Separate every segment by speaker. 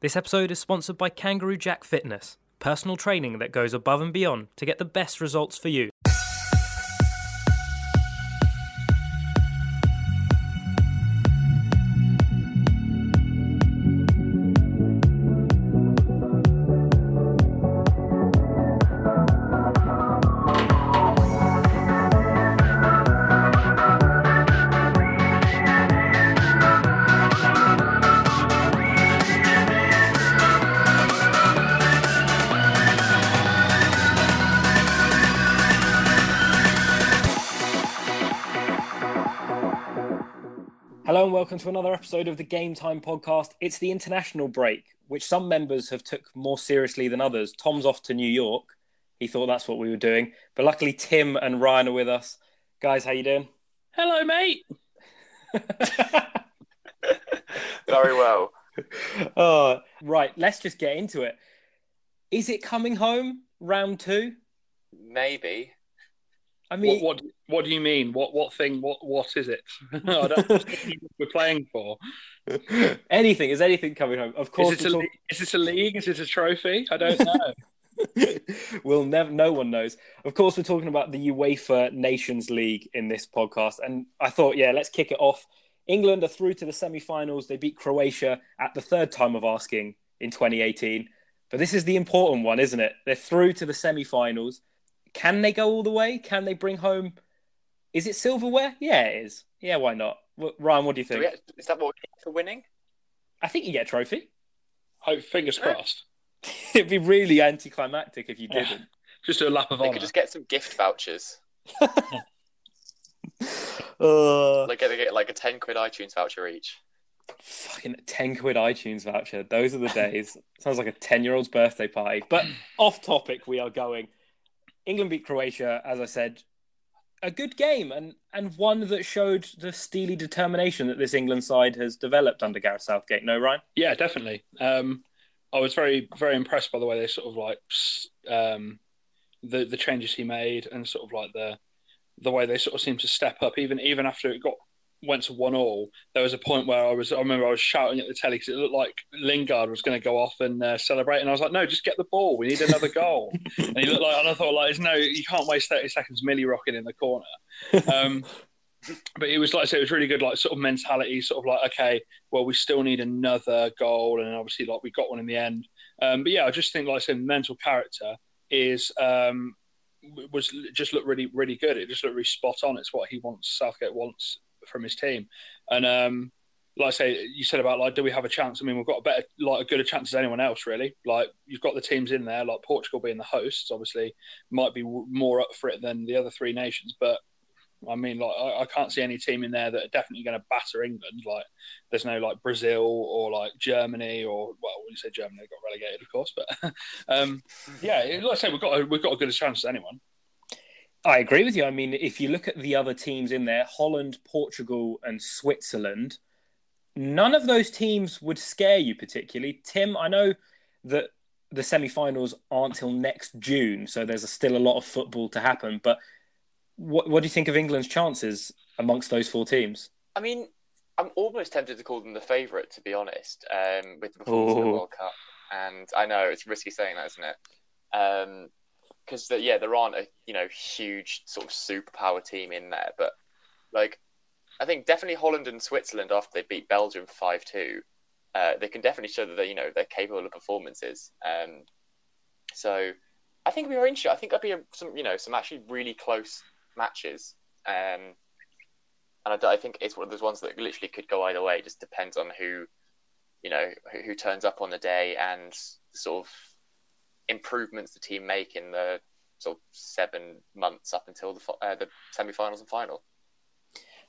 Speaker 1: This episode is sponsored by Kangaroo Jack Fitness, personal training that goes above and beyond to get the best results for you. Episode of the Game Time podcast. It's the international break, which some members have took more seriously than others. Tom's off to New York. He thought that's what we were doing, but luckily Tim and Ryan are with us. Guys, how you doing?
Speaker 2: Hello, mate.
Speaker 3: Very well.
Speaker 1: oh, right. Let's just get into it. Is it coming home round two?
Speaker 3: Maybe.
Speaker 1: I mean,
Speaker 2: What, what what do you mean? What what thing? What what is it? I don't know what we're playing for.
Speaker 1: anything is anything coming home? Of course,
Speaker 2: Is this, a,
Speaker 1: we're
Speaker 2: is this a league? Is this a trophy? I don't know.
Speaker 1: talk- we'll never. No one knows. Of course, we're talking about the UEFA Nations League in this podcast, and I thought, yeah, let's kick it off. England are through to the semi-finals. They beat Croatia at the third time of asking in 2018. But this is the important one, isn't it? They're through to the semi-finals. Can they go all the way? Can they bring home? Is it silverware? Yeah, it is. Yeah, why not? Ryan, what do you
Speaker 3: Do
Speaker 1: think?
Speaker 3: we, is that what we get for winning?
Speaker 1: I think you get a trophy.
Speaker 2: Hope fingers crossed.
Speaker 1: It'd be really anticlimactic if you didn't.
Speaker 2: Just do a lap of
Speaker 3: They
Speaker 2: honour.
Speaker 3: could just get some gift vouchers.
Speaker 1: Uh,
Speaker 3: Like get, they get like a ten quid iTunes voucher each.
Speaker 1: fucking 10 quid iTunes voucher. Those are the days. Sounds like a 10 year old's birthday party. But off topic, we are going. England beat Croatia, as I said. A good game and, and one that showed the steely determination that this England side has developed under Gareth Southgate. No, Ryan?
Speaker 2: Yeah, definitely. Um, I was very very impressed by the way they sort of like um, the the changes he made and sort of like the the way they sort of seemed to step up even even after it got went to one all. There was a point where I was I remember I was shouting at the telly because it looked like Lingard was going to go off and uh, celebrate, and I was like, no, just get the ball. We need another goal. and he looked like and I thought like, no, you can't waste thirty seconds milly rocking in the corner. Um, but it was like I said, it was really good, like sort of mentality, sort of like, okay, well, we still need another goal, and obviously, like we got one in the end. Um, but yeah, I just think, like I said, mental character is um, was just looked really, really good. It just looked really spot on. It's what he wants, Southgate wants from his team, and um, like I say, you said about like, do we have a chance? I mean, we've got a better, like, a good a chance as anyone else, really. Like, you've got the teams in there, like Portugal being the hosts, obviously, might be more up for it than the other three nations, but I mean, like I, I can't see any team in there that are definitely going to batter England. Like, there's no like Brazil or like Germany or well, when you say Germany, got relegated, of course. But um, yeah, like I say, we've got a, we've got a good chance as anyone.
Speaker 1: I agree with you. I mean, if you look at the other teams in there, Holland, Portugal, and Switzerland, none of those teams would scare you particularly. Tim, I know that the semi-finals aren't till next June, so there's still a lot of football to happen. But what what do you think of England's chances amongst those four teams?
Speaker 3: I mean, I'm almost tempted to call them the favourite, to be honest, um, with the performance in the. World Cup. And I know it's risky saying that, isn't it? Because yeah, there aren't a you know huge sort of superpower team in there, but like I think definitely Holland and Switzerland after they beat Belgium five two, uh, they can definitely show that they you know they're capable of performances. Um, so I think we are interested. I think there'll be a, some you know some actually really close matches. Um, and I think it's one of those ones that literally could go either way. It just depends on who, you know, who, who turns up on the day and sort of improvements the team make in the sort of seven months up until the fi- uh, the semi-finals and final.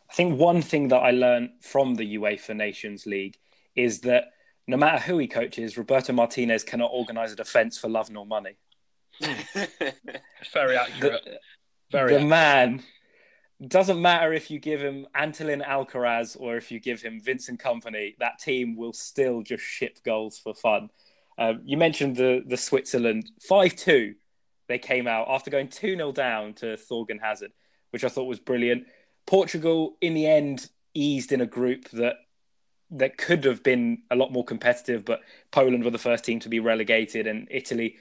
Speaker 1: I think one thing that I learned from the UEFA Nations League is that no matter who he coaches, Roberto Martinez cannot organise a defence for love nor money.
Speaker 2: Very accurate.
Speaker 1: The,
Speaker 2: very
Speaker 1: the
Speaker 2: accurate.
Speaker 1: man doesn't matter if you give him Antolin Alcaraz or if you give him Vincent Kompany, that team will still just ship goals for fun. Um, you mentioned the the Switzerland five two. They came out after going two 0 down to Thorgan Hazard, which I thought was brilliant. Portugal in the end eased in a group that that could have been a lot more competitive, but Poland were the first team to be relegated, and Italy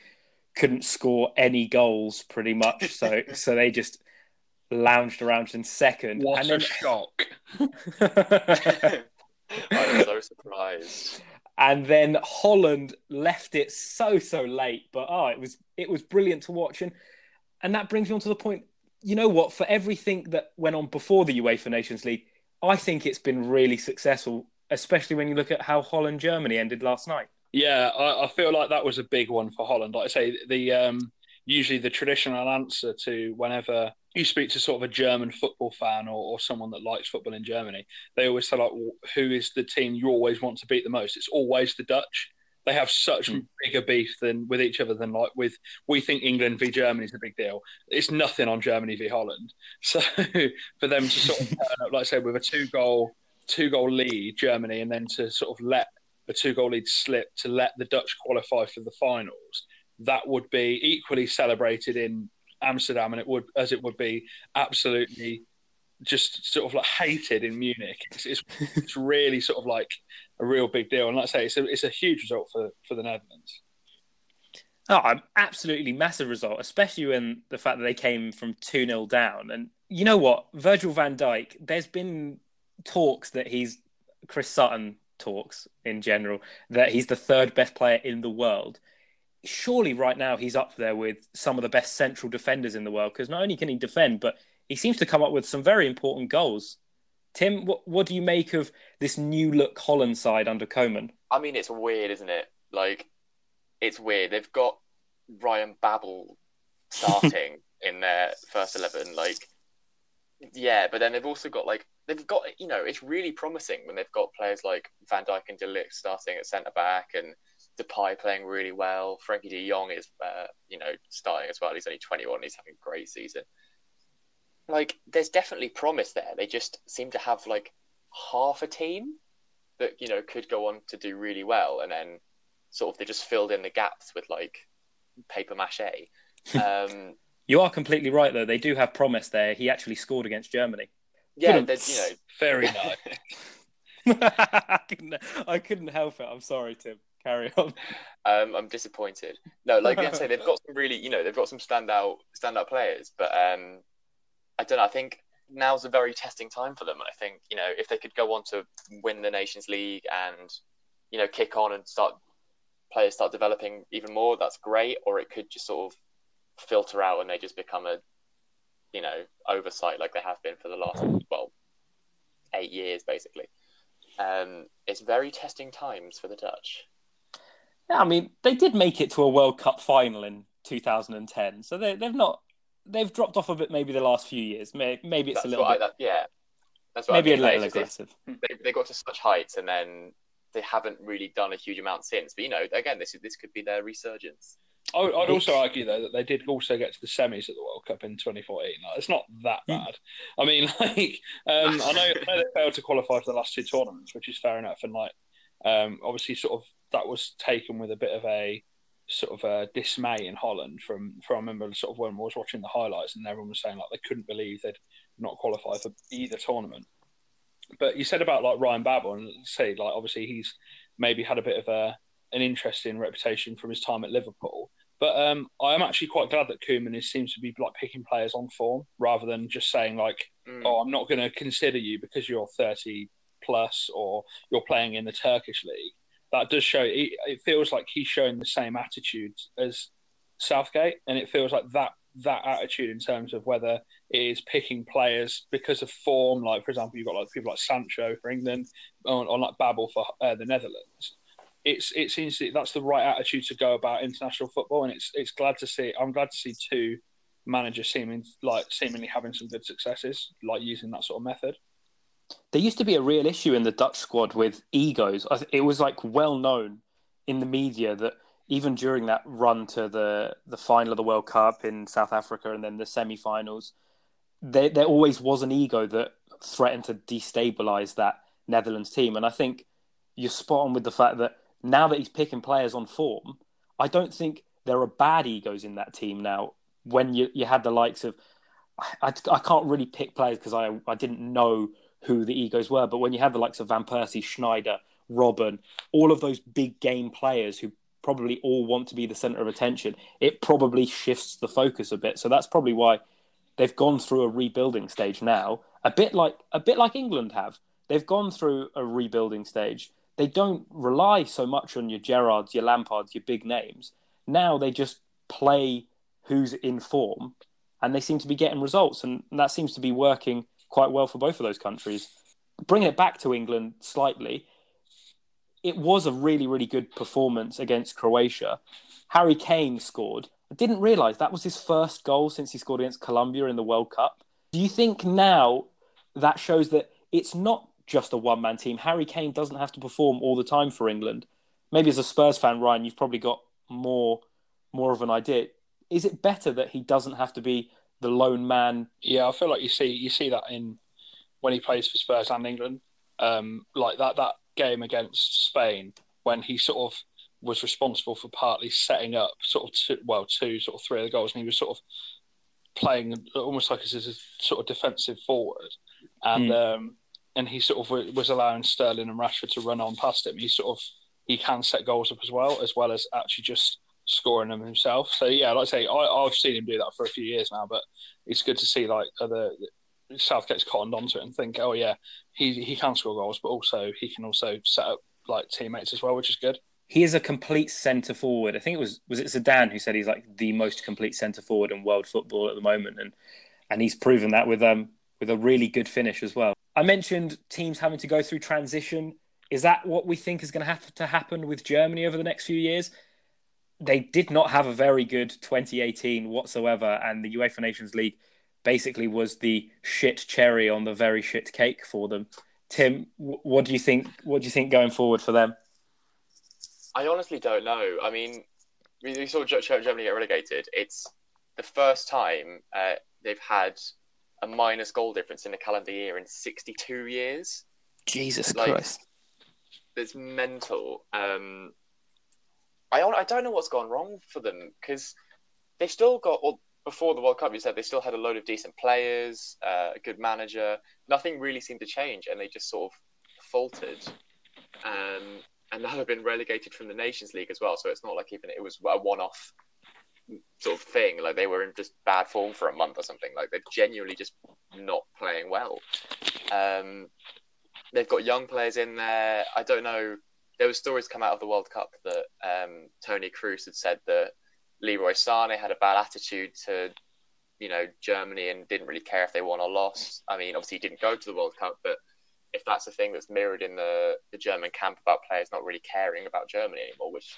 Speaker 1: couldn't score any goals pretty much. So so they just lounged around in second.
Speaker 2: What
Speaker 1: and
Speaker 2: a shock!
Speaker 3: I'm so surprised.
Speaker 1: And then Holland left it so so late, but oh, it was it was brilliant to watch, and and that brings me on to the point. You know what? For everything that went on before the UEFA Nations League, I think it's been really successful, especially when you look at how Holland Germany ended last night.
Speaker 2: Yeah, I, I feel like that was a big one for Holland. Like I say, the um, usually the traditional answer to whenever you speak to sort of a German football fan or, or someone that likes football in Germany, they always say like, "Who is the team you always want to beat the most?" It's always the Dutch. They have such mm. bigger beef than with each other than like with we think England v Germany is a big deal. It's nothing on Germany v Holland. So for them to sort of turn up, like I said, with a two goal two goal lead Germany, and then to sort of let a two goal lead slip to let the Dutch qualify for the finals, that would be equally celebrated in Amsterdam, and it would as it would be absolutely just sort of like hated in Munich. It's, it's, it's really sort of like a real big deal. And like I say, it's a, it's a huge result for, for the Netherlands.
Speaker 1: Oh, absolutely massive result, especially when the fact that they came from 2 0 down. And you know what? Virgil van Dijk, there's been talks that he's, Chris Sutton talks in general, that he's the third best player in the world. Surely right now he's up there with some of the best central defenders in the world because not only can he defend, but he seems to come up with some very important goals. Tim, what, what do you make of this new look Holland side under Koeman?
Speaker 3: I mean, it's weird, isn't it? Like, it's weird. They've got Ryan Babel starting in their first eleven. Like, yeah, but then they've also got like they've got you know it's really promising when they've got players like Van Dijk and De Ligt starting at centre back and Depay playing really well. Frenkie De Jong is uh, you know starting as well. He's only twenty one. He's having a great season like there's definitely promise there. They just seem to have like half a team that you know could go on to do really well, and then sort of they just filled in the gaps with like paper mache. Um,
Speaker 1: you are completely right, though. They do have promise there. He actually scored against Germany.
Speaker 3: Yeah, there's you know
Speaker 2: very nice.
Speaker 1: I, couldn't, I couldn't help it. I'm sorry, Tim. Carry on.
Speaker 3: Um, I'm disappointed. No, like I say, they've got some really, you know, they've got some standout standout players, but um, I don't know. I think now's a very testing time for them. And I think, you know, if they could go on to win the Nations League and, you know, kick on and start players start developing even more, that's great. Or it could just sort of filter out and they just become a, you know, oversight like they have been for the last, well, eight years, basically. Um, it's very testing times for the Dutch.
Speaker 1: Yeah, I mean, they did make it to a World Cup final in 2010, so they, they've not they've dropped off a bit maybe the last few years. Maybe it's
Speaker 3: that's
Speaker 1: a little bit.
Speaker 3: I, that, yeah,
Speaker 1: that's maybe I mean. a little aggressive.
Speaker 3: They, they got to such heights and then they haven't really done a huge amount since. But you know, again, this this could be their resurgence.
Speaker 2: I would, I'd also argue though that they did also get to the semis at the World Cup in 2014. Like, it's not that hmm. bad. I mean, like um, I, know, I know they failed to qualify for the last two tournaments, which is fair enough. And like um, obviously, sort of that was taken with a bit of a sort of uh, dismay in Holland from from I remember sort of when I was watching the highlights and everyone was saying like they couldn't believe they'd not qualify for either tournament. But you said about like Ryan Babel and say like obviously he's maybe had a bit of a an interesting reputation from his time at Liverpool. But um, I am actually quite glad that Koeman is, seems to be like picking players on form rather than just saying like, mm. "Oh, I'm not going to consider you because you're 30 plus or you're playing in the Turkish league." That does show. It, feels like he's showing the same attitude as Southgate, and it feels like that that attitude in terms of whether it is picking players because of form, like for example, you've got like people like Sancho for England, or, or like Babel for uh, the Netherlands. It's it seems that that's the right attitude to go about international football, and it's it's glad to see. I'm glad to see two managers seeming like seemingly having some good successes, like using that sort of method
Speaker 1: there used to be a real issue in the Dutch squad with egos. It was like well known in the media that even during that run to the the final of the World Cup in South Africa and then the semi-finals, there there always was an ego that threatened to destabilize that Netherlands team. And I think you're spot on with the fact that now that he's picking players on form, I don't think there are bad egos in that team now. When you you had the likes of, I, I, I can't really pick players because I I didn't know who the egos were. But when you have the likes of Van Persie, Sneijder, Robben, all of those big game players who probably all want to be the center of attention, it probably shifts the focus a bit. So that's probably why they've gone through a rebuilding stage now, a bit like a bit like England have. They've gone through a rebuilding stage. They don't rely so much on your Gerrards, your Lampards, your big names. Now they just play who's in form, and they seem to be getting results, and that seems to be working quite well for both of those countries. Bringing it back to England slightly, it was a really, really good performance against Croatia. Harry Kane scored. I didn't realise that was his first goal since he scored against Colombia in the World Cup. Do you think now that shows that it's not just a one man team? Harry Kane doesn't have to perform all the time for England. Maybe as a Spurs fan, Ryan, you've probably got more more of an idea. Is it better that he doesn't have to be the lone man?
Speaker 2: Yeah, I feel like you see you see that in when he plays for Spurs and England. Um, like that that game against Spain when he sort of was responsible for partly setting up sort of two, well two sort of three of the goals and he was sort of playing almost like as a sort of defensive forward and mm. um, and he sort of was allowing Sterling and Rashford to run on past him he sort of he can set goals up as well as well as actually just scoring them himself so yeah like I say I, I've seen him do that for a few years now but it's good to see like other Southgate's cottoned onto it and think oh yeah he he can score goals but also he can also set up like teammates as well which is good
Speaker 1: he is a complete centre forward. I think it was was it Zidane who said he's like the most complete centre forward in world football at the moment, and and he's proven that with um with a really good finish as well. I mentioned teams having to go through transition. Is that what we think is going to have to happen with Germany over the next few years? They did not have a very good 2018 whatsoever, and the UEFA Nations League basically was the shit cherry on the very shit cake for them. Tim, what do you think? What do you think going forward for them?
Speaker 3: I honestly don't know. I mean, we saw Germany get relegated. It's the first time uh, they've had a minus goal difference in a calendar year in 62 years.
Speaker 1: Jesus like, Christ.
Speaker 3: It's mental. Um, I, I don't know what's gone wrong for them because they've still got, well, before the World Cup, you said they still had a load of decent players, uh, a good manager. Nothing really seemed to change, and they just sort of faltered. Um, and now they've been relegated from the Nations League as well. So it's not like even it was a one-off sort of thing. Like they were in just bad form for a month or something. Like they're genuinely just not playing well. Um, they've got young players in there. I don't know. There were stories come out of the World Cup that um, Toni Kroos had said that Leroy Sané had a bad attitude to, you know, Germany and didn't really care if they won or lost. I mean, obviously he didn't go to the World Cup, but if that's a thing that's mirrored in the, the German camp about players not really caring about Germany anymore, which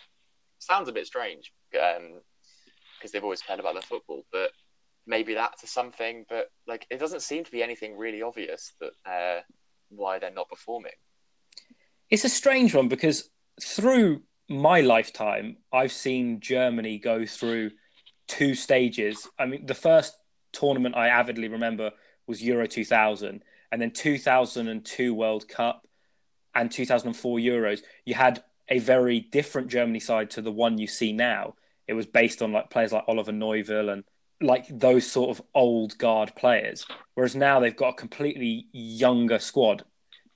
Speaker 3: sounds a bit strange because um, they've always cared about their football. But maybe that's something. But like, it doesn't seem to be anything really obvious that uh, why they're not performing.
Speaker 1: It's a strange one because through my lifetime, I've seen Germany go through two stages. I mean, the first tournament I avidly remember was Euro 2000 and then 2002 World Cup and 2004 Euros, you had a very different Germany side to the one you see now. It was based on like players like Oliver Neuville and like those sort of old guard players. Whereas now they've got a completely younger squad.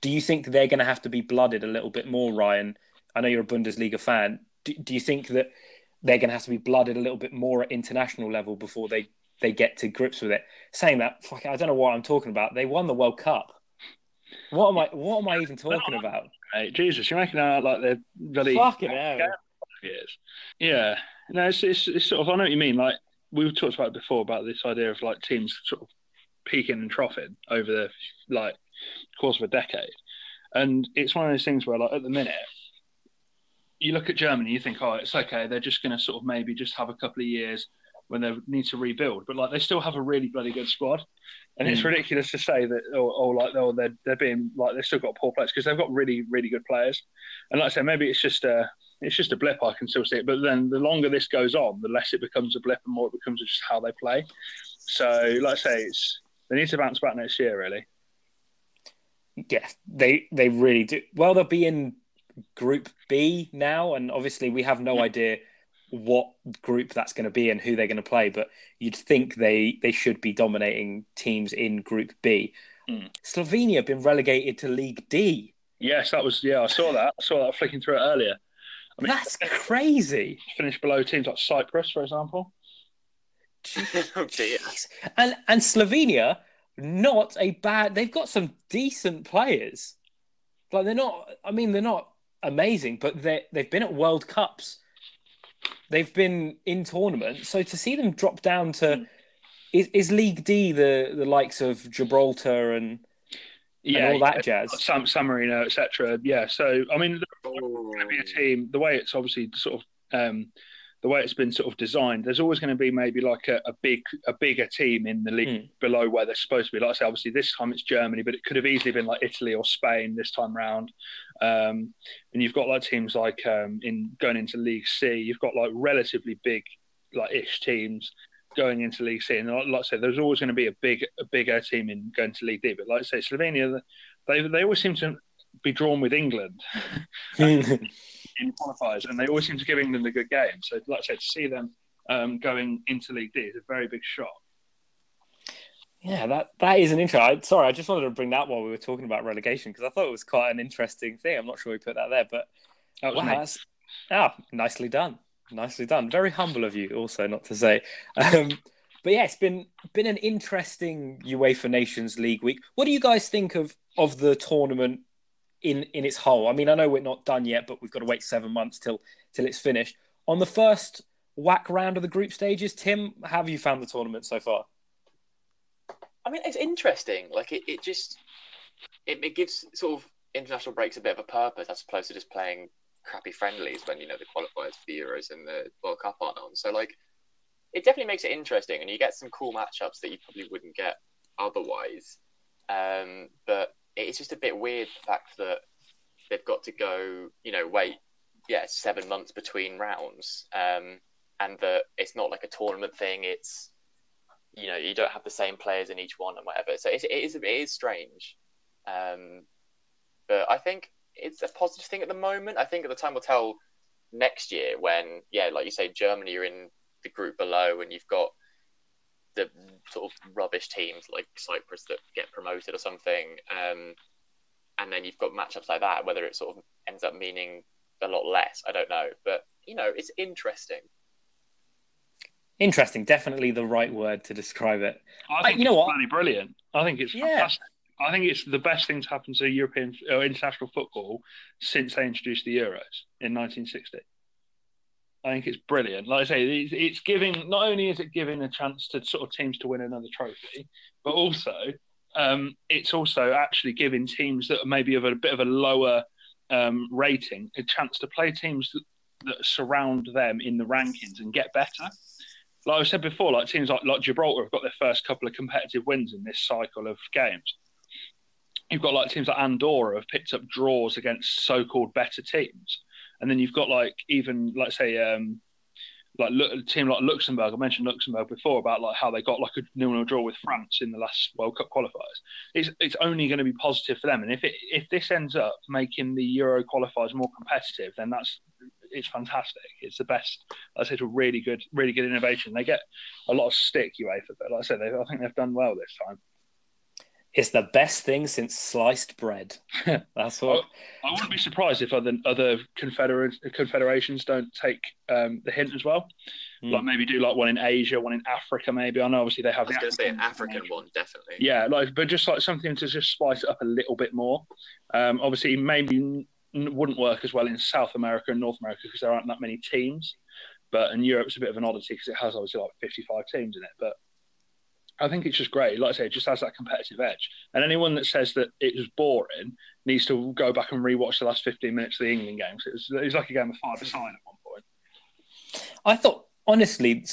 Speaker 1: Do you think they're going to have to be blooded a little bit more, Ryan? I know you're a Bundesliga fan. Do, do you think that they're going to have to be blooded a little bit more at international level before they they get to grips with it. Saying that, fuck, I don't know what I'm talking about. They won the World Cup. What am I? What am I even talking about?
Speaker 2: Hey, Jesus, you're making out like they're really
Speaker 1: fucking hell.
Speaker 2: Years. Yeah, no, it's, it's, it's sort of I know what you mean. Like we've talked about before about this idea of like teams sort of peaking and troughing over the like course of a decade, and it's one of those things where like at the minute you look at Germany, you think, oh, it's okay. They're just going to sort of maybe just have a couple of years when they need to rebuild. But like they still have a really bloody good squad, and mm. it's ridiculous to say that or, or like oh they're they're being like they've still got poor players because they've got really really good players. And like I say, maybe it's just a it's just a blip. I can still see it, but then the longer this goes on, the less it becomes a blip and more it becomes just how they play. So like I say, it's they need to bounce back next year, really.
Speaker 1: Yeah, they they really do. Well, they'll be in Group B now, and obviously we have no idea what group that's going to be and who they're going to play. But you'd think they they should be dominating teams in Group B.
Speaker 2: Hmm.
Speaker 1: Slovenia been relegated to League D.
Speaker 2: Yes, that was yeah. I saw that. I saw that flicking through it earlier. I mean,
Speaker 1: That's crazy.
Speaker 2: finished below teams like Cyprus, for example.
Speaker 3: oh dear.
Speaker 1: And and Slovenia, not a bad. They've got some decent players. Like they're not. I mean, they're not amazing, but they they've been at World Cups. They've been in tournaments. So to see them drop down to is, is League D the the likes of Gibraltar and,
Speaker 2: Yeah,
Speaker 1: and all that yeah, jazz?
Speaker 2: San, San Marino, etc. Yeah, so I mean, going to be a team. The way it's obviously sort of um, the way it's been sort of designed. There's always going to be maybe like a, a big a bigger team in the league
Speaker 1: Hmm.
Speaker 2: below where they're supposed to be. Like I say, obviously this time it's Germany, but it could have easily been like Italy or Spain this time round. Um, and you've got like teams like um, in going into League C. You've got like relatively big like ish teams going into League C. And like, like I said, there's always going to be a big a bigger team in going to League D. But like I say, Slovenia, they they always seem to be drawn with England in qualifiers, and they always seem to give England a good game. So, like I said, to see them um, going into League D is a very big shock.
Speaker 1: Yeah, that that is an intro. I, sorry, I just wanted to bring that while we were talking about relegation because I thought it was quite an interesting thing. I'm not sure we put that there, but
Speaker 2: That
Speaker 1: wow, that's ah, nicely done, nicely done. Very humble of you, also, not to say. Um, but yeah, it's been been an interesting UEFA Nations League week. What do you guys think of of the tournament in in its whole? I mean, I know we're not done yet, but we've got to wait seven months till till it's finished. On the first whack round of the group stages, Tim, how have you found the tournament so far?
Speaker 3: I mean, it's interesting. Like it, it just it, it gives sort of international breaks a bit of a purpose as opposed to just playing crappy friendlies when you know the qualifiers for the Euros and the World Cup aren't on. So like, it definitely makes it interesting, and you get some cool matchups that you probably wouldn't get otherwise. Um, but it's just a bit weird the fact that they've got to go, you know, wait, yeah, seven months between rounds, um, and that it's not like a tournament thing. It's you know, you don't have the same players in each one and whatever. So it's, it is it is strange, um, but I think it's a positive thing at the moment. I think at the time we'll tell next year when, yeah, like you say, Germany are in the group below, and you've got the sort of rubbish teams like Cyprus that get promoted or something, um, and then you've got matchups like that. Whether it sort of ends up meaning a lot less, I don't know, but you know, it's interesting.
Speaker 1: Interesting, definitely the right word to describe it.
Speaker 2: I think
Speaker 1: you know
Speaker 2: it's
Speaker 1: what?
Speaker 2: bloody brilliant. I think it's
Speaker 1: Yeah.
Speaker 2: fantastic. I think it's the best thing to happen to European or international football since they introduced the Euros in 1960. I think it's brilliant. Like I say, it's, it's giving not only is it giving a chance to sort of teams to win another trophy, but also um, it's also actually giving teams that are maybe of a bit of a lower um, rating a chance to play teams that, that surround them in the rankings and get better like I said before, like teams like, like Gibraltar have got their first couple of competitive wins in this cycle of games. You've got like teams like Andorra have picked up draws against so-called better teams, and then you've got like even let's say um, like a team like Luxembourg. I mentioned Luxembourg before about like how they got like a nil-nil draw with France in the last World Cup qualifiers. It's it's only going to be positive for them, and if it if this ends up making the Euro qualifiers more competitive, then that's it's fantastic. It's the best. Like I said, a really good, really good innovation. They get a lot of stick UEFA, but like I said, they, I think they've done well this time.
Speaker 1: It's the best thing since sliced bread. That's what.
Speaker 2: I wouldn't be surprised if other other confederate confederations don't take um, the hint as well.
Speaker 1: Hmm.
Speaker 2: Like maybe do like one in Asia, one in Africa. Maybe I know obviously they
Speaker 3: I
Speaker 2: have
Speaker 3: was going to say an
Speaker 2: African
Speaker 3: African one, definitely.
Speaker 2: Yeah, like but just like something to just spice it up a little bit more. Um, obviously, maybe n- wouldn't work as well in South America and North America because there aren't that many teams. But in Europe's a bit of an oddity because it has obviously like 55 teams in it. But I think it's just great. Like I say, it just has that competitive edge. And anyone that says that it was boring needs to go back and rewatch the last 15 minutes of the England games. It was, it was like a game of five a side at one point.
Speaker 1: I thought honestly,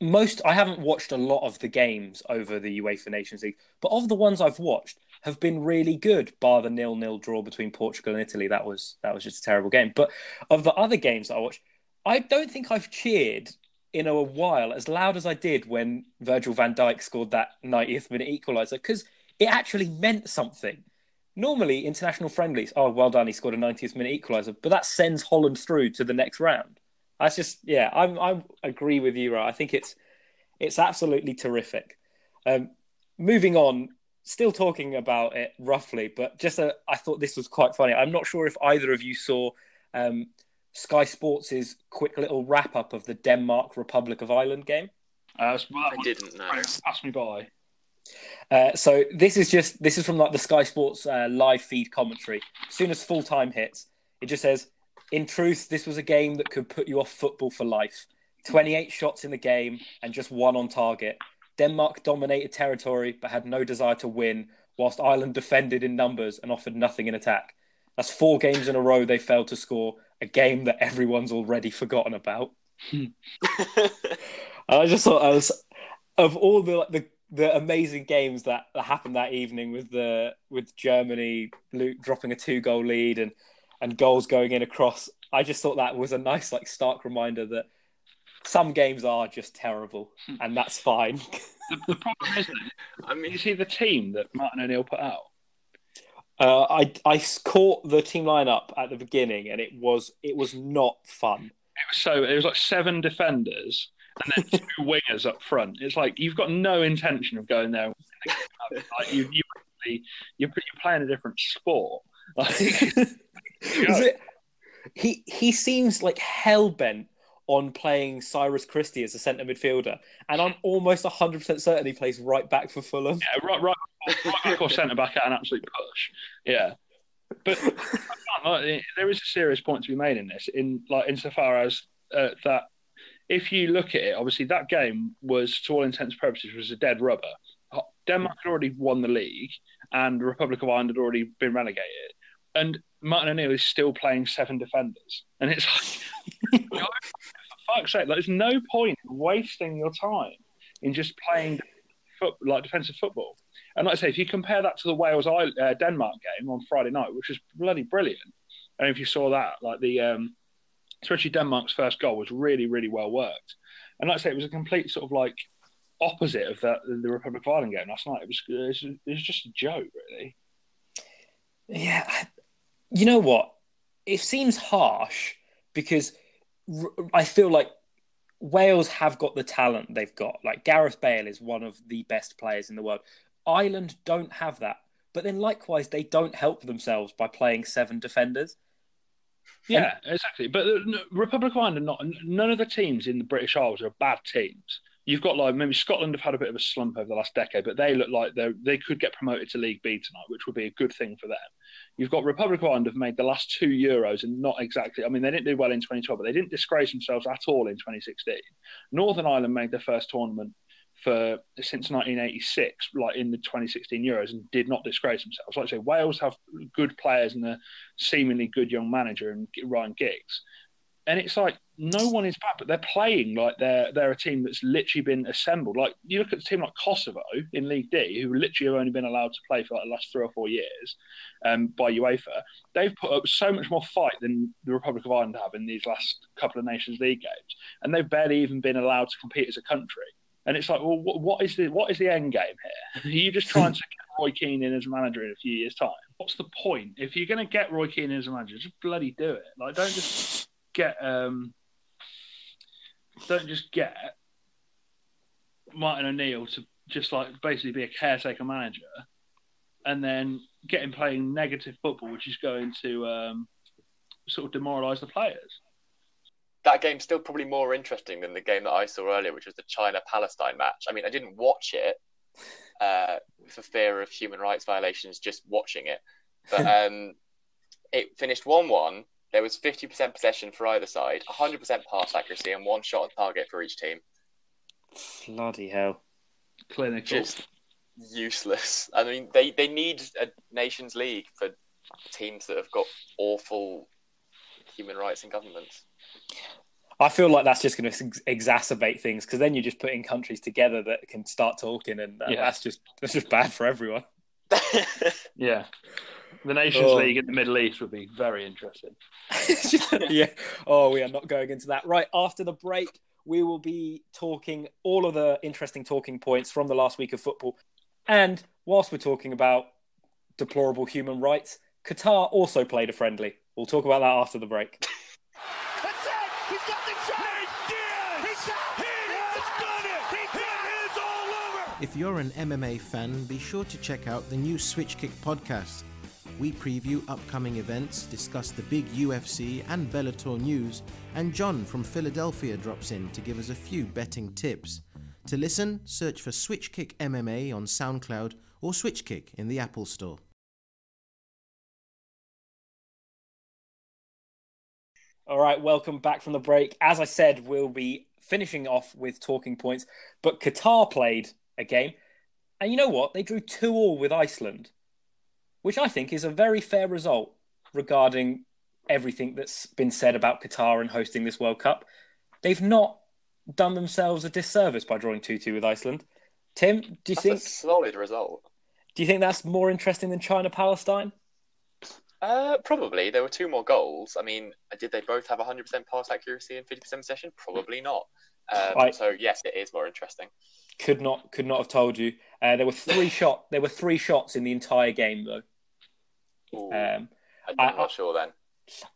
Speaker 1: most I haven't watched a lot of the games over the UEFA Nations League, but of the ones I've watched have been really good. Bar the nil-nil draw between Portugal and Italy, that was that was just a terrible game. But of the other games I watched, I don't think I've cheered in a while as loud as I did when Virgil van Dijk scored that 90th minute equaliser because it actually meant something. Normally, international friendlies, oh, well done, he scored a 90th minute equaliser, but that sends Holland through to the next round. That's just, yeah, I'm, I agree with you, right? I think it's, it's absolutely terrific. Um, moving on, still talking about it roughly, but just a, I thought this was quite funny. I'm not sure if either of you saw um, Sky Sports' quick little wrap up of the Denmark Republic of Ireland game.
Speaker 2: Uh, well,
Speaker 3: I didn't know.
Speaker 2: Pass me by.
Speaker 1: Uh, so this is just this is from like the Sky Sports uh, live feed commentary. As soon as full time hits, it just says, "In truth, this was a game that could put you off football for life. 28 shots in the game and just one on target. Denmark dominated territory but had no desire to win, whilst Ireland defended in numbers and offered nothing in attack. That's four games in a row they failed to score, a game that everyone's already forgotten about. Hmm. I just thought I was of all the the the amazing games that, that happened that evening with the with Germany Luke dropping a two goal lead and and goals going in across. I just thought that was a nice like stark reminder that some games are just terrible hmm. and that's fine.
Speaker 2: The, the problem isn't?
Speaker 3: I mean,
Speaker 2: You see the team that Martin O'Neill put out.
Speaker 1: Uh, I I caught the team lineup at the beginning and it was it was not fun.
Speaker 2: It was so it was like seven defenders and then two wingers up front. It's like you've got no intention of going there. and winning the game. Like you, you you're, playing a different sport. Like,
Speaker 1: it- he he seems like hell bent on playing Cyrus Christie as a centre midfielder, and I'm almost 100 percent certain he plays right back for Fulham.
Speaker 2: yeah, right, right, right back or centre back at an absolute push. Yeah, but like, there is a serious point to be made in this. In like insofar as uh, that, if you look at it, obviously that game was, to all intents and purposes, was a dead rubber. Denmark had already won the league, and the Republic of Ireland had already been relegated. And Martin O'Neill is still playing seven defenders, and it's like, fuck's sake, like, there's no point in wasting your time in just playing foot, like defensive football. And like I say, if you compare that to the Wales uh, Denmark game on Friday night, which was bloody brilliant, and if you saw that, like the um, especially Denmark's first goal was really, really well worked. And like I say, it was a complete sort of like opposite of that the Republic of Ireland game last night. It was it was, just a joke, really.
Speaker 1: Yeah, you know what? It seems harsh because I feel like Wales have got the talent they've got. Like Gareth Bale is one of the best players in the world. Ireland don't have that. But then likewise, they don't help themselves by playing seven defenders.
Speaker 2: Yeah, exactly. But uh, the Republic of Ireland are not. None of the teams in the British Isles are bad teams. You've got like maybe Scotland have had a bit of a slump over the last decade, but they look like they they could get promoted to League B tonight, which would be a good thing for them. You've got Republic of Ireland have made the last two Euros and not exactly. I mean, they didn't do well in 2012, but they didn't disgrace themselves at all in 2016. Northern Ireland made their first tournament for since 1986, like in the 2016 Euros, and did not disgrace themselves. Like I say, Wales have good players and a seemingly good young manager and Ryan Giggs, and it's like no one is bad, but they're playing like they're they're a team that's literally been assembled. Like you look at a team like Kosovo in League D, who literally have only been allowed to play for like the last three or four years um, by UEFA. They've put up so much more fight than the Republic of Ireland have in these last couple of Nations League games, and they've barely even been allowed to compete as a country. And it's like, well, what, what is the what is the end game here? Are you just trying to get Roy Keane in as manager in a few years' time? What's the point? If you're going to get Roy Keane in as a manager, just bloody do it. Like, don't just get um, don't just get Martin O'Neill to just like basically be a caretaker manager, and then get him playing negative football, which is going to um, sort of demoralise the players.
Speaker 3: that game's still probably more interesting than the game that I saw earlier, which was the China Palestine match. I mean, I didn't watch it uh, for fear of human rights violations, just watching it. But um, it finished 1 1. There was 50% possession for either side, 100% pass accuracy, and one shot on target for each team.
Speaker 1: Bloody hell.
Speaker 2: Clinical.
Speaker 3: Just useless. I mean, they, they need a Nations League for teams that have got awful human rights and governments.
Speaker 1: I feel like that's just going to ex- exacerbate things because then you're just putting countries together that can start talking, and uh,
Speaker 2: Yeah.
Speaker 1: that's just that's just bad for everyone.
Speaker 2: Yeah. The Nations
Speaker 1: Oh.
Speaker 2: League in the Middle East would be very interesting.
Speaker 1: yeah. Oh, we are not going into that. Right after the break, we will be talking all of the interesting talking points from the last week of football, and whilst we're talking about deplorable human rights, Qatar also played a friendly. We'll talk about that after the break.
Speaker 4: That's it! He's got the shot! He did! He's, he has done it! He it is all over!
Speaker 5: If you're an MMA fan, be sure to check out the new Switch Kick podcast. We preview upcoming events, discuss the big UFC and Bellator news, and John from Philadelphia drops in to give us a few betting tips. To listen, search for Switch Kick MMA on SoundCloud or Switch Kick in the Apple Store.
Speaker 1: All right, welcome back from the break. As I said, we'll be finishing off with talking points, but Qatar played a game, and you know what? They drew two all with Iceland, which I think is a very fair result regarding everything that's been said about Qatar and hosting this World Cup. They've not done themselves a disservice by drawing two two with Iceland. Tim, do you
Speaker 3: That's
Speaker 1: think
Speaker 3: solid result.
Speaker 1: do you think that's more interesting than China Palestine?
Speaker 3: Uh, probably. There were two more goals. I mean, did they both have 100% pass accuracy and 50% possession? Probably not. Um,
Speaker 1: I-
Speaker 3: So yes, it is more interesting.
Speaker 1: Could not could not have told you. Uh, there were three shot there were three shots in the entire game though.
Speaker 3: Ooh,
Speaker 1: Um,
Speaker 3: I'm
Speaker 1: I-
Speaker 3: not sure then.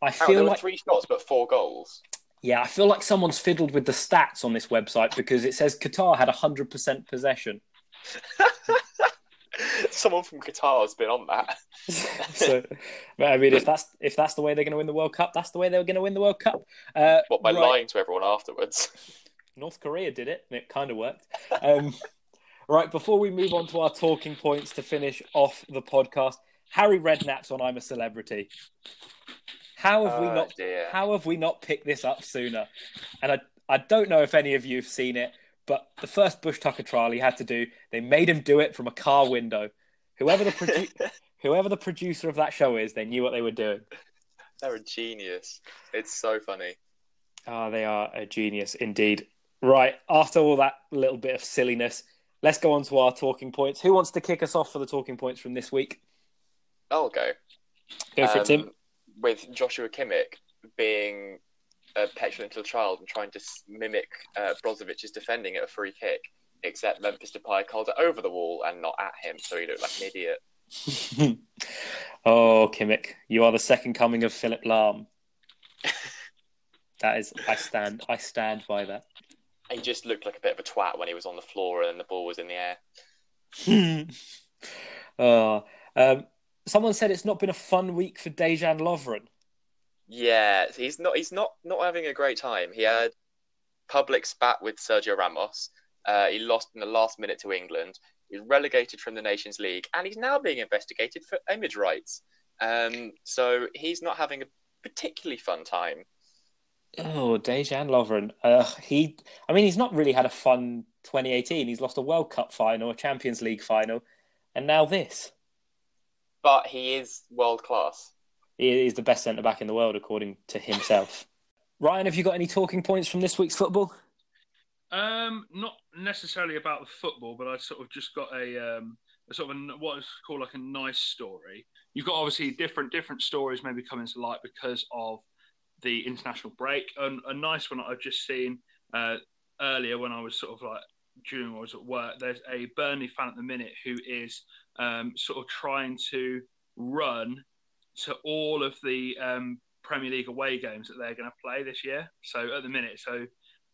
Speaker 1: I feel
Speaker 3: there were
Speaker 1: like
Speaker 3: three shots but four goals.
Speaker 1: yeah, I feel like someone's fiddled with the stats on this website because it says Qatar had hundred percent possession.
Speaker 3: Someone from Qatar has been on that.
Speaker 1: so, but I mean, if that's if that's the way they're going to win the World Cup, that's the way they're going to win the World Cup. Uh,
Speaker 3: What by
Speaker 1: right.
Speaker 3: lying to everyone afterwards?
Speaker 1: North Korea did it, and it kind of worked. Um, right, before we move on to our talking points to finish off the podcast, Harry Redknapp's on "I'm a Celebrity." How have we
Speaker 3: Oh,
Speaker 1: not?
Speaker 3: dear.
Speaker 1: How have we not picked this up sooner? And I, I don't know if any of you have seen it, but the first Bush Tucker trial he had to do, they made him do it from a car window. Whoever the produ- whoever the producer of that show is, they knew what they were doing.
Speaker 3: They're a genius. It's so funny.
Speaker 1: Ah, they are a genius indeed. Right, after all that little bit of silliness, let's go on to our talking points. Who wants to kick us off for the talking points from this week?
Speaker 3: I'll go.
Speaker 1: Go for it, Tim.
Speaker 3: Um, With Joshua Kimmich being a petulant little child and trying to mimic uh, Brozovic's defending at a free kick, except Memphis Depay called it over the wall and not at him, so he looked like an idiot.
Speaker 1: oh, Kimmich, you are the second coming of Philipp Lahm. That is, I stand, I stand by that.
Speaker 3: He just looked like a bit of a twat when he was on the floor and the ball was in the air.
Speaker 1: oh, um, someone said it's not been a fun week for Dejan Lovren.
Speaker 3: Yeah, he's not. He's not not having a great time. He had public spat with Sergio Ramos. Uh, he lost in the last minute to England. He's relegated from the Nations League, and he's now being investigated for image rights. Um, so he's not having a particularly fun time.
Speaker 1: Oh, Dejan Lovren. Uh, he, I mean, he's not really had a fun 2018. He's lost a World Cup final, a Champions League final, and now this.
Speaker 3: But he is world class.
Speaker 1: He is the best centre back in the world, according to himself. Ryan, have you got any talking points from this week's football?
Speaker 2: Um, not necessarily about the football, but I sort of just got a, um, a sort of a, what is called like a nice story. You've got obviously different different stories maybe coming to light because of the international break. And a nice one I've just seen uh, earlier when I was sort of like during I was at work. There's a Burnley fan at the minute who is um, sort of trying to run to all of the um, Premier League away games that they're going to play this year. So at the minute, so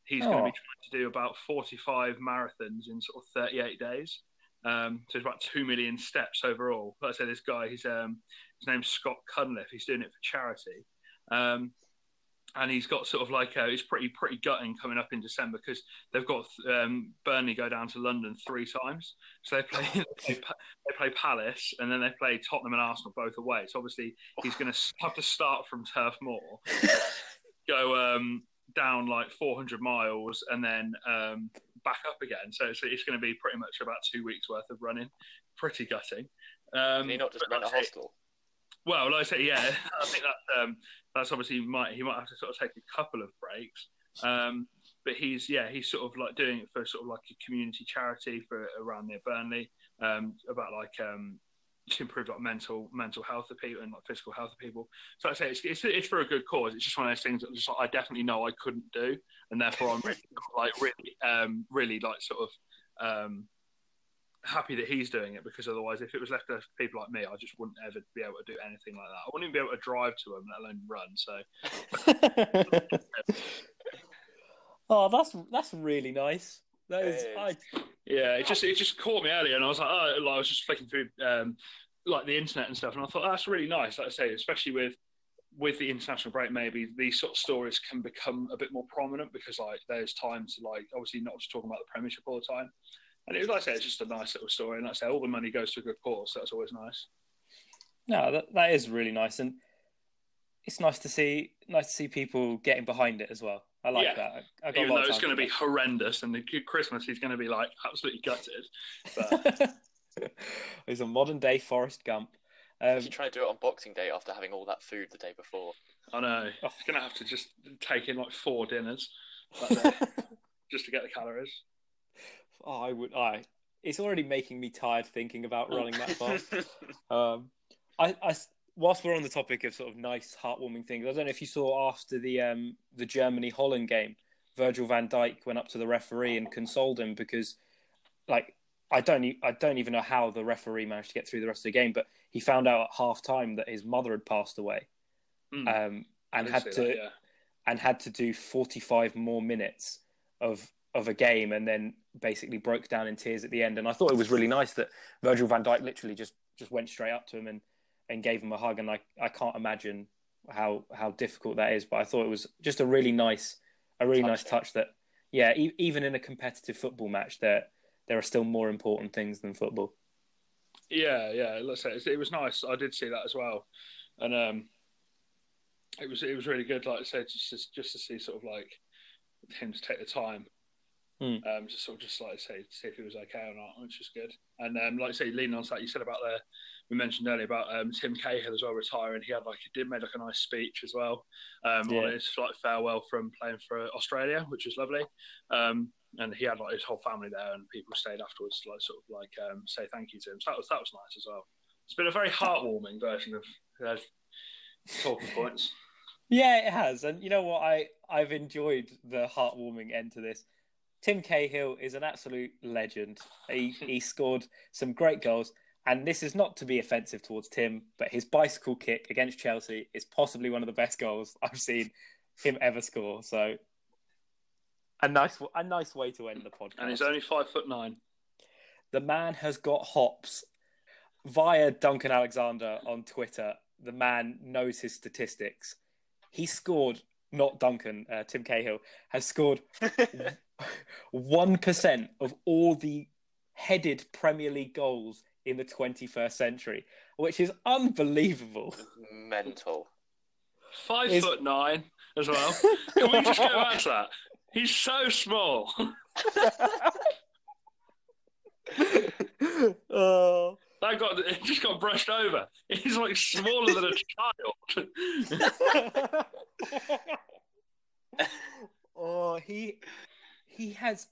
Speaker 2: he's going to
Speaker 1: Oh.
Speaker 2: be trying to do about 45 marathons in sort of 38 days. Um, so it's about two million steps overall. Like I said, this guy, he's um, his name's Scott Cunliffe. He's doing it for charity, um, and he's got sort of like a, it's pretty pretty gutting coming up in December because they've got um, Burnley go down to London three times. So they play they play, they play Palace and then they play Tottenham and Arsenal both away. So obviously he's going to have to start from Turf Moor, go um, down like 400 miles and then um, back up again. So it's, it's going to be pretty much about two weeks worth of running. Pretty gutting. Um,
Speaker 3: Can he not just
Speaker 2: but
Speaker 3: rent a
Speaker 2: like I
Speaker 3: hostel?
Speaker 2: Well, like I say, yeah, I think that's um, that's obviously might he might have to sort of take a couple of breaks. Um, but he's yeah he's sort of like doing it for sort of like a community charity for around near Burnley um, about like um, to improve like mental mental health of people and like physical health of people. So I say it's, it's it's for a good cause. It's just one of those things that just, like, I definitely know I couldn't do, and therefore I'm really, like really um, really like sort of. Um, happy that he's doing it because otherwise, if it was left to people like me, I just wouldn't ever be able to do anything like that. I wouldn't even be able to drive to them, let alone run. So
Speaker 1: oh, that's that's really nice. That is,
Speaker 3: It
Speaker 1: I.
Speaker 2: Yeah, it just it just caught me earlier, and I was like, oh, like, I was just flicking through um, like the internet and stuff, and I thought oh, that's really nice. Like I say, especially with with the international break, maybe these sort of stories can become a bit more prominent because like there's times like obviously not just talking about the Premiership all the time, and it like I say, it's just a nice little story, and like I say, all the money goes to a good cause, so that's always nice.
Speaker 1: No, that, that is really nice, and it's nice to see nice to see people getting behind it as well. I like
Speaker 2: Yeah.
Speaker 1: that. I got
Speaker 2: Even though it's going to
Speaker 1: for
Speaker 2: be horrendous, and the Christmas he's going to be like absolutely gutted. But
Speaker 1: that. He's a modern day Forrest Gump. Um,
Speaker 3: If you try to do it on Boxing Day after having all that food the day before,
Speaker 2: I know
Speaker 1: Oh.
Speaker 2: he's going to have to just take in like four dinners that day just to get the calories.
Speaker 1: Oh, I would. I. It's already making me tired thinking about running that far. Um, I, I, whilst we're on the topic of sort of nice, heartwarming things, I don't know if you saw after the um, the Germany Holland game, Virgil van Dijk went up to the referee and consoled him because, like, I don't, I don't even know how the referee managed to get through the rest of the game, but he found out at half time that his mother had passed away,
Speaker 2: Mm.
Speaker 1: um, and had to
Speaker 2: that, yeah.
Speaker 1: and had to do forty five more minutes of of a game, and then basically broke down in tears at the end. And I thought it was really nice that Virgil van Dijk literally just just went straight up to him and and gave him a hug. And I I can't imagine how how difficult that is, but I thought it was just a really nice a really nice
Speaker 3: Touching.
Speaker 1: touch that yeah, e- even in a competitive football match, there there are still more important things than football.
Speaker 2: Yeah, yeah. Let's say it, was nice. I did see that as well, and um, it was it was really good. Like I said, just, just to see sort of like him to take the time,
Speaker 1: Hmm.
Speaker 2: um, just sort of just like say see if he was okay or not, which is good. And um, like I say, leaning on that, you said about the we mentioned earlier about um, Tim Cahill as well retiring. He had like he did made like a nice speech as well um,
Speaker 1: Yeah.
Speaker 2: on his like farewell from playing for Australia, which was lovely. Um, and he had like his whole family there, and people stayed afterwards to like sort of like um, say thank you to him. So that was that was nice as well. It's been a very heartwarming version of uh, talking points.
Speaker 1: Yeah, it has, and you know what? I I've enjoyed the heartwarming end to this. Tim Cahill is an absolute legend. He he scored some great goals, and this is not to be offensive towards Tim, but his bicycle kick against Chelsea is possibly one of the best goals I've seen him ever score. So, a nice a nice way to end the podcast.
Speaker 2: And he's only five foot nine.
Speaker 1: the man has got hops via Duncan Alexander on Twitter. The man knows his statistics. He scored, not Duncan, uh, Tim Cahill has scored 1% of all the headed Premier League goals in the 21st century, which is unbelievable.
Speaker 3: mental.
Speaker 2: Five
Speaker 1: Is-
Speaker 2: foot nine as well. Can we just go back to that? He's so small.
Speaker 1: oh.
Speaker 2: That got it just got brushed over. He's like smaller than a child.
Speaker 1: oh, he he has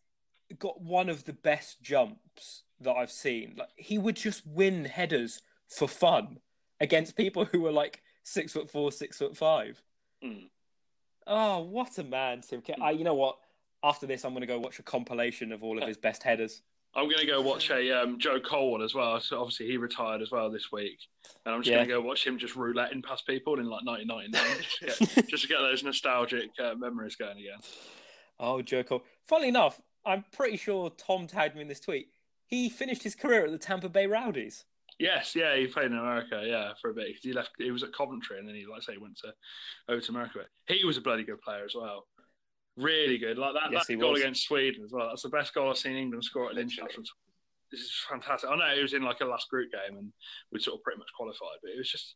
Speaker 1: got one of the best jumps that I've seen. Like he would just win headers for fun against people who were like six foot four, six foot five.
Speaker 2: Hmm.
Speaker 1: Oh, what a man, Tim! Ca- I, you know what? After this, I'm going to go watch a compilation of all of his best headers.
Speaker 2: I'm going to go watch a um, Joe Cole one as well. So obviously he retired as well this week, and I'm just
Speaker 1: Yeah.
Speaker 2: going to go watch him just rouletting past people in like 1999, just to get, just to get those nostalgic uh, memories going again.
Speaker 1: Oh, Joe Cole. Funnily enough, I'm pretty sure Tom tagged me in this tweet. He finished his career at the Tampa Bay Rowdies.
Speaker 2: Yes, yeah, he played in America, yeah, for a bit. He left. He was at Coventry, and then he, like I say, went to over to America. He was a bloody good player as well. Really good. Like that,
Speaker 1: Yes,
Speaker 2: that goal
Speaker 1: was.
Speaker 2: against Sweden as well. That's the best goal I've seen England score at international. This is fantastic. I know it was in like a last group game, and we sort of pretty much qualified, but it was just,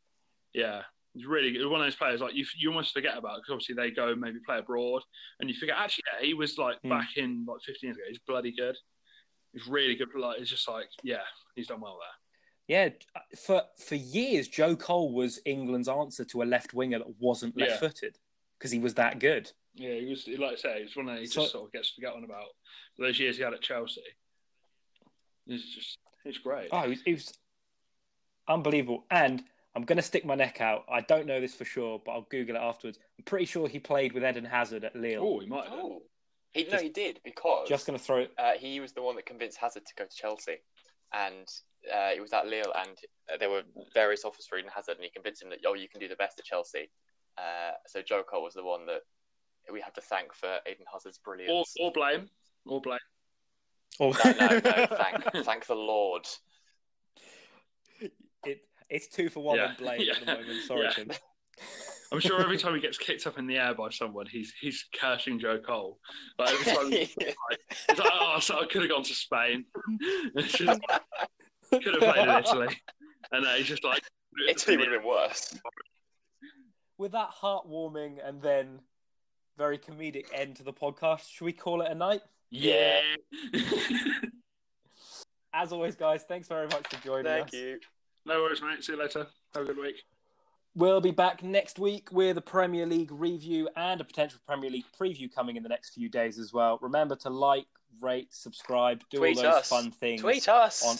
Speaker 2: yeah, it's really good. One of those players like you, you almost forget about because obviously they go maybe play abroad, and you forget actually yeah, he was like
Speaker 1: Hmm.
Speaker 2: back in like 15 years ago. He's bloody good. He's really good. Like it's just like yeah, he's done well there.
Speaker 1: Yeah, for for years, Joe Cole was England's answer to a left winger that wasn't left footed because he was that good.
Speaker 2: Yeah, he was like I say, he's one that he
Speaker 1: So-
Speaker 2: just sort of gets forgotten about. Those years he had at Chelsea, he's just he's great.
Speaker 1: Oh, he was, he was unbelievable. And I'm going to stick my neck out. I don't know this for sure, but I'll Google it afterwards. I'm pretty sure he played with Eden Hazard at Lille.
Speaker 2: Oh, he might have.
Speaker 3: Oh, he no, he did because
Speaker 1: Just going to throw it.
Speaker 3: uh, he was the one that convinced Hazard to go to Chelsea, and uh, it was at Lille, and uh, there were various offers for Eden Hazard, and he convinced him that oh, you can do the best at Chelsea. Uh, so Joe Cole was the one that we have to thank for Eden Hazard's
Speaker 2: Or,
Speaker 3: brilliance.
Speaker 2: or blame, or blame.
Speaker 1: Oh,
Speaker 3: No, no, no. Thank, thank the Lord.
Speaker 1: It, it's two for one
Speaker 2: Yeah,
Speaker 1: on Blade at the moment. Sorry,
Speaker 2: yeah.
Speaker 1: Tim.
Speaker 2: I'm sure every time he gets kicked up in the air by someone, he's he's cursing Joe Cole. Like, every time he's like, he's like, oh, so I could have gone to Spain. It's just could have played in Italy. And uh, he's just like,
Speaker 3: Italy would have been worse.
Speaker 1: With that heartwarming and then very comedic end to the podcast, should we call it a night?
Speaker 2: yeah.
Speaker 1: As always, guys, thanks very much for joining
Speaker 3: Thank
Speaker 1: us.
Speaker 3: you.
Speaker 2: No worries, mate. See you later. Have a good week.
Speaker 1: We'll be back next week with a Premier League review and a potential Premier League preview coming in the next few days as well. Remember to like, rate, subscribe, do
Speaker 3: Tweet
Speaker 1: all those
Speaker 3: us.
Speaker 1: fun things.
Speaker 3: Tweet us.
Speaker 1: on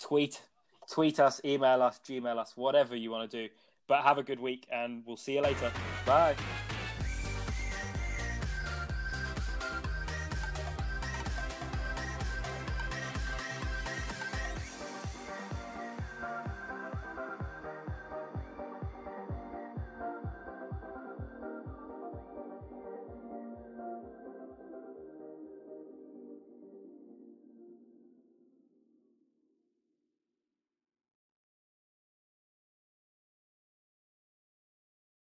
Speaker 1: tweet, tweet us, email us, Gmail us, whatever you want to do. But have a good week, and we'll see you later. Bye.